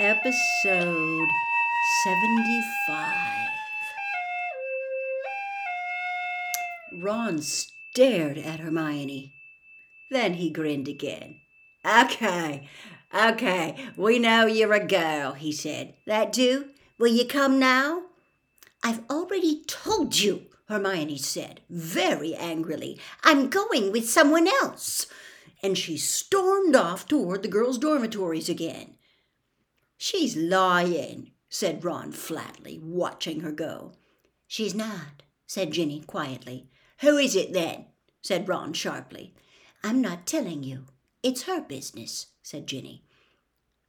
Episode 75. Ron stared at Hermione. Then he grinned again. Okay, okay, we know you're a girl, he said. That do? Will you come now? I've already told you, Hermione said, very angrily. I'm going with someone else. And she stormed off toward the girls' dormitories again. She's lying, said Ron flatly, watching her go. She's not, said Ginny quietly. Who is it then? said Ron sharply. I'm not telling you. It's her business, said Ginny.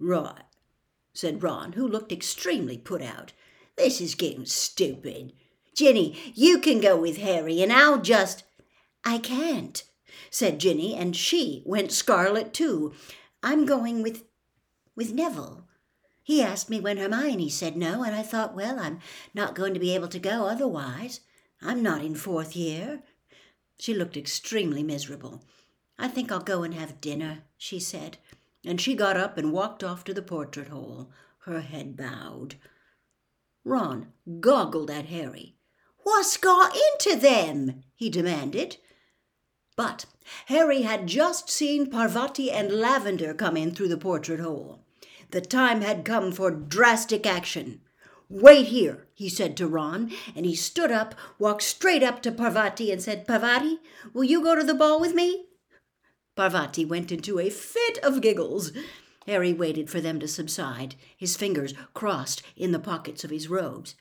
Right, said Ron, who looked extremely put out. This is getting stupid. Ginny, you can go with Harry, and I'll just. I can't, said Ginny, and she went scarlet too. I'm going with. with Neville. He asked me when Hermione said no, and I thought, well, I'm not going to be able to go otherwise. I'm not in fourth year. She looked extremely miserable. I think I'll go and have dinner, she said, and she got up and walked off to the portrait hole, her head bowed. Ron goggled at Harry. What's got into them? he demanded. But Harry had just seen Parvati and Lavender come in through the portrait hole. The time had come for drastic action. Wait here, he said to Ron, and he stood up, walked straight up to Parvati, and said, Parvati, will you go to the ball with me? Parvati went into a fit of giggles. Harry waited for them to subside, his fingers crossed in the pockets of his robes.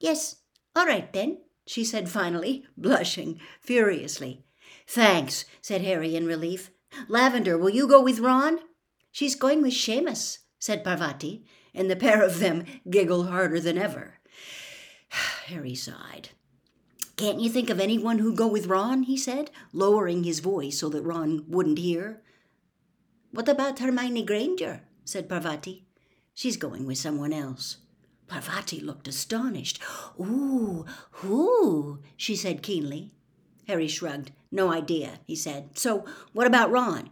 Yes, all right then, she said finally, blushing furiously. Thanks, said Harry in relief. Lavender, will you go with Ron? She's going with Seamus, said Parvati, and the pair of them giggled harder than ever. Harry sighed. Can't you think of anyone who'd go with Ron? he said, lowering his voice so that Ron wouldn't hear. What about Hermione Granger? said Parvati. She's going with someone else. Parvati looked astonished. Ooh, who? she said keenly. Harry shrugged. No idea, he said. So, what about Ron?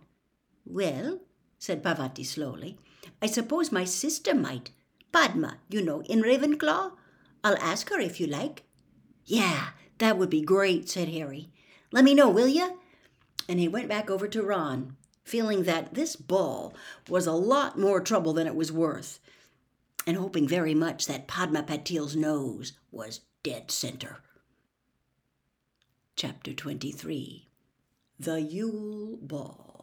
Well, said Parvati slowly. I suppose my sister might. Padma, you know, in Ravenclaw. I'll ask her if you like. Yeah, that would be great, said Harry. Let me know, will you? And he went back over to Ron, feeling that this ball was a lot more trouble than it was worth, and hoping very much that Padma Patil's nose was dead center. Chapter 23 The Yule Ball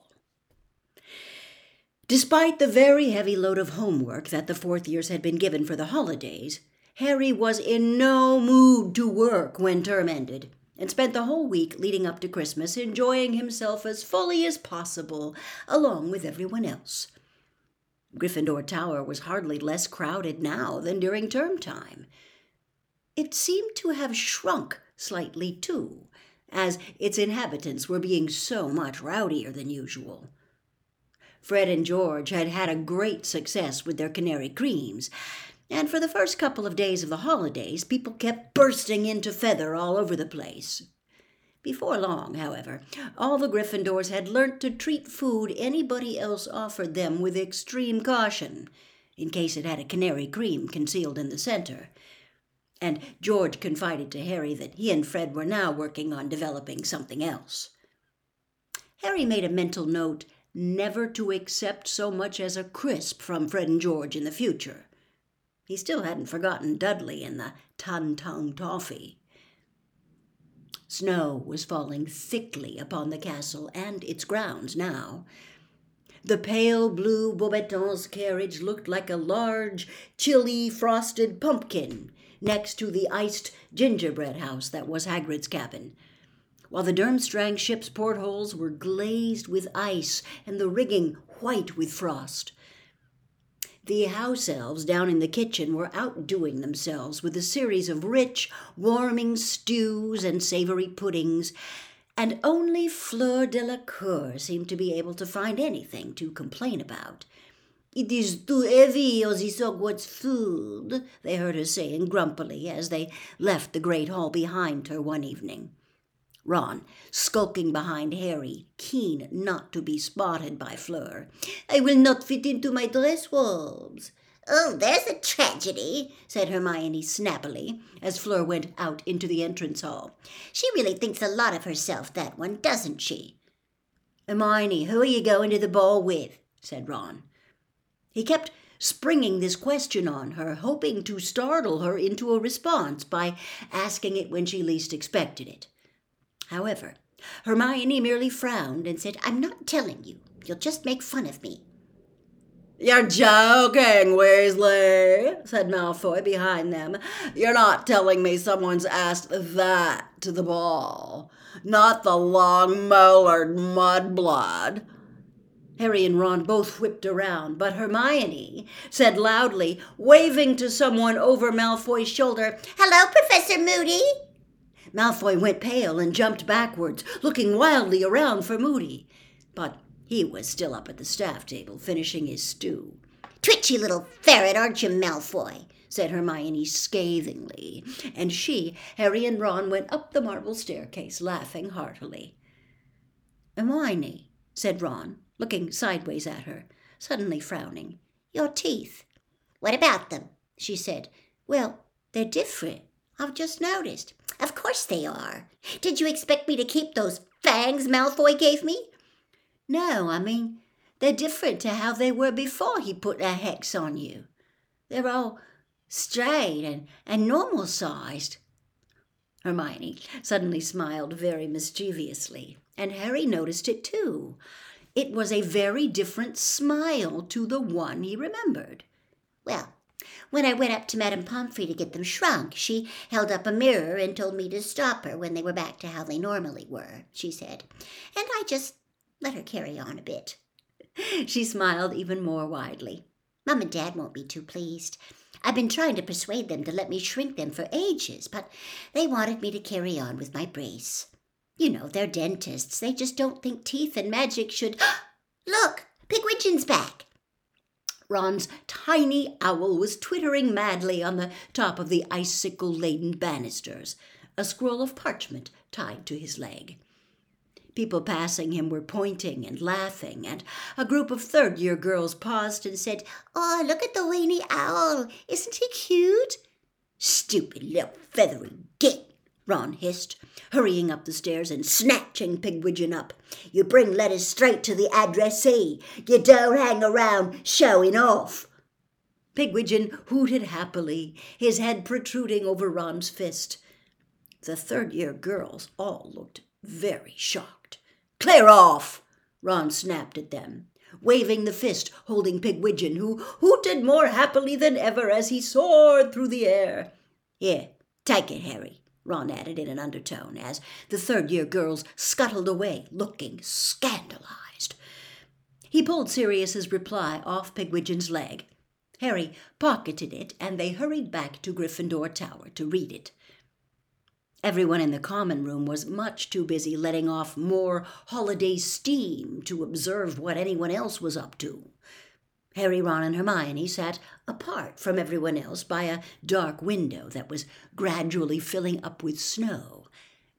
Despite the very heavy load of homework that the fourth years had been given for the holidays, Harry was in no mood to work when term ended, and spent the whole week leading up to Christmas enjoying himself as fully as possible, along with everyone else. Gryffindor Tower was hardly less crowded now than during term time. It seemed to have shrunk slightly, too, as its inhabitants were being so much rowdier than usual. Fred and George had had a great success with their canary creams, and for the first couple of days of the holidays, people kept bursting into feather all over the place. Before long, however, all the Gryffindors had learnt to treat food anybody else offered them with extreme caution, in case it had a canary cream concealed in the center. And George confided to Harry that he and Fred were now working on developing something else. Harry made a mental note never to accept so much as a crisp from Fred and George in the future. He still hadn't forgotten Dudley and the Ton Tongue Toffee. Snow was falling thickly upon the castle and its grounds now. The pale blue Beauxbatons carriage looked like a large, chilly, frosted pumpkin next to the iced gingerbread house that was Hagrid's cabin while the Durmstrang ship's portholes were glazed with ice and the rigging white with frost. The house elves down in the kitchen were outdoing themselves with a series of rich, warming stews and savory puddings, and only Fleur de la Delacour seemed to be able to find anything to complain about. It is too heavy on this Hogwarts food, they heard her saying grumpily as they left the great hall behind her one evening. Ron, skulking behind Harry, keen not to be spotted by Fleur. I will not fit into my dress robes. Oh, there's a tragedy, said Hermione snappily as Fleur went out into the entrance hall. She really thinks a lot of herself, that one, doesn't she? Hermione, who are you going to the ball with? said Ron. He kept springing this question on her, hoping to startle her into a response by asking it when she least expected it. However, Hermione merely frowned and said, I'm not telling you. You'll just make fun of me. You're joking, Weasley, said Malfoy behind them. You're not telling me someone's asked that to the ball. Not the long-molared mudblood. Harry and Ron both whipped around, but Hermione said loudly, waving to someone over Malfoy's shoulder, Hello, Professor Moody. Malfoy went pale and jumped backwards, looking wildly around for Moody. But he was still up at the staff table, finishing his stew. Twitchy little ferret, aren't you, Malfoy? said Hermione scathingly, and she, Harry, and Ron went up the marble staircase, laughing heartily. Hermione, said Ron, looking sideways at her, suddenly frowning. Your teeth. What about them? she said. Well, they're different. I've just noticed. Of course they are. Did you expect me to keep those fangs Malfoy gave me? No, I mean, they're different to how they were before he put that hex on you. They're all straight and, and normal sized. Hermione suddenly smiled very mischievously, and Harry noticed it too. It was a very different smile to the one he remembered. Well, when I went up to Madame Pomfrey to get them shrunk, she held up a mirror and told me to stop her when they were back to how they normally were, she said. And I just let her carry on a bit. She smiled even more widely. Mum and Dad won't be too pleased. I've been trying to persuade them to let me shrink them for ages, but they wanted me to carry on with my brace. You know, they're dentists. They just don't think teeth and magic should. Look, Pigwidgeon's back. Ron's tiny owl was twittering madly on the top of the icicle laden banisters, a scroll of parchment tied to his leg. People passing him were pointing and laughing, and a group of third year girls paused and said, Oh, look at the weeny owl. Isn't he cute? Stupid little feathery git, Ron hissed, hurrying up the stairs and snatching Pigwidgeon up. You bring letters straight to the addressee. You don't hang around showing off. Pigwidgeon hooted happily, his head protruding over Ron's fist. The third year girls all looked very shocked. Clear off! Ron snapped at them, waving the fist holding Pigwidgeon, who hooted more happily than ever as he soared through the air. Here, take it, Harry, Ron added in an undertone as the third year girls scuttled away, looking scandalized. He pulled Sirius's reply off Pigwidgeon's leg. Harry pocketed it, and they hurried back to Gryffindor Tower to read it. Everyone in the common room was much too busy letting off more holiday steam to observe what anyone else was up to. Harry, Ron, and Hermione sat apart from everyone else by a dark window that was gradually filling up with snow,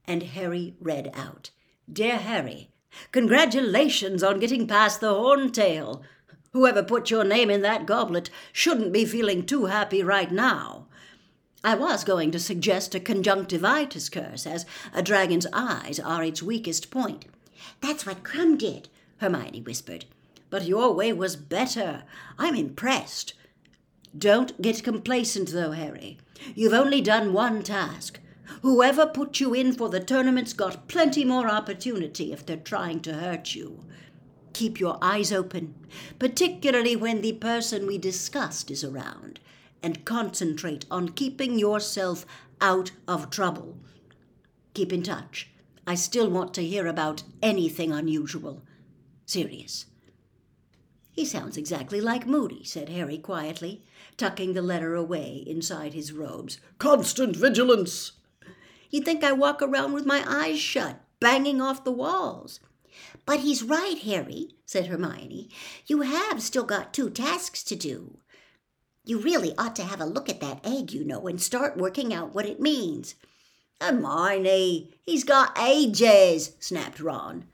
and Harry read out, Dear Harry, congratulations on getting past the horntail. Whoever put your name in that goblet shouldn't be feeling too happy right now. I was going to suggest a conjunctivitis curse, as a dragon's eyes are its weakest point. That's what Krum did, Hermione whispered. But your way was better. I'm impressed. Don't get complacent, though, Harry. You've only done one task. Whoever put you in for the tournament's got plenty more opportunity if they're trying to hurt you. Keep your eyes open, particularly when the person we discussed is around and concentrate on keeping yourself out of trouble. Keep in touch. I still want to hear about anything unusual. Sirius. He sounds exactly like Moody, said Harry quietly, tucking the letter away inside his robes. Constant vigilance. You'd think I walk around with my eyes shut, banging off the walls. But he's right, Harry, said Hermione. You have still got two tasks to do. You really ought to have a look at that egg, you know, and start working out what it means. Hermione, he's got ages, snapped Ron.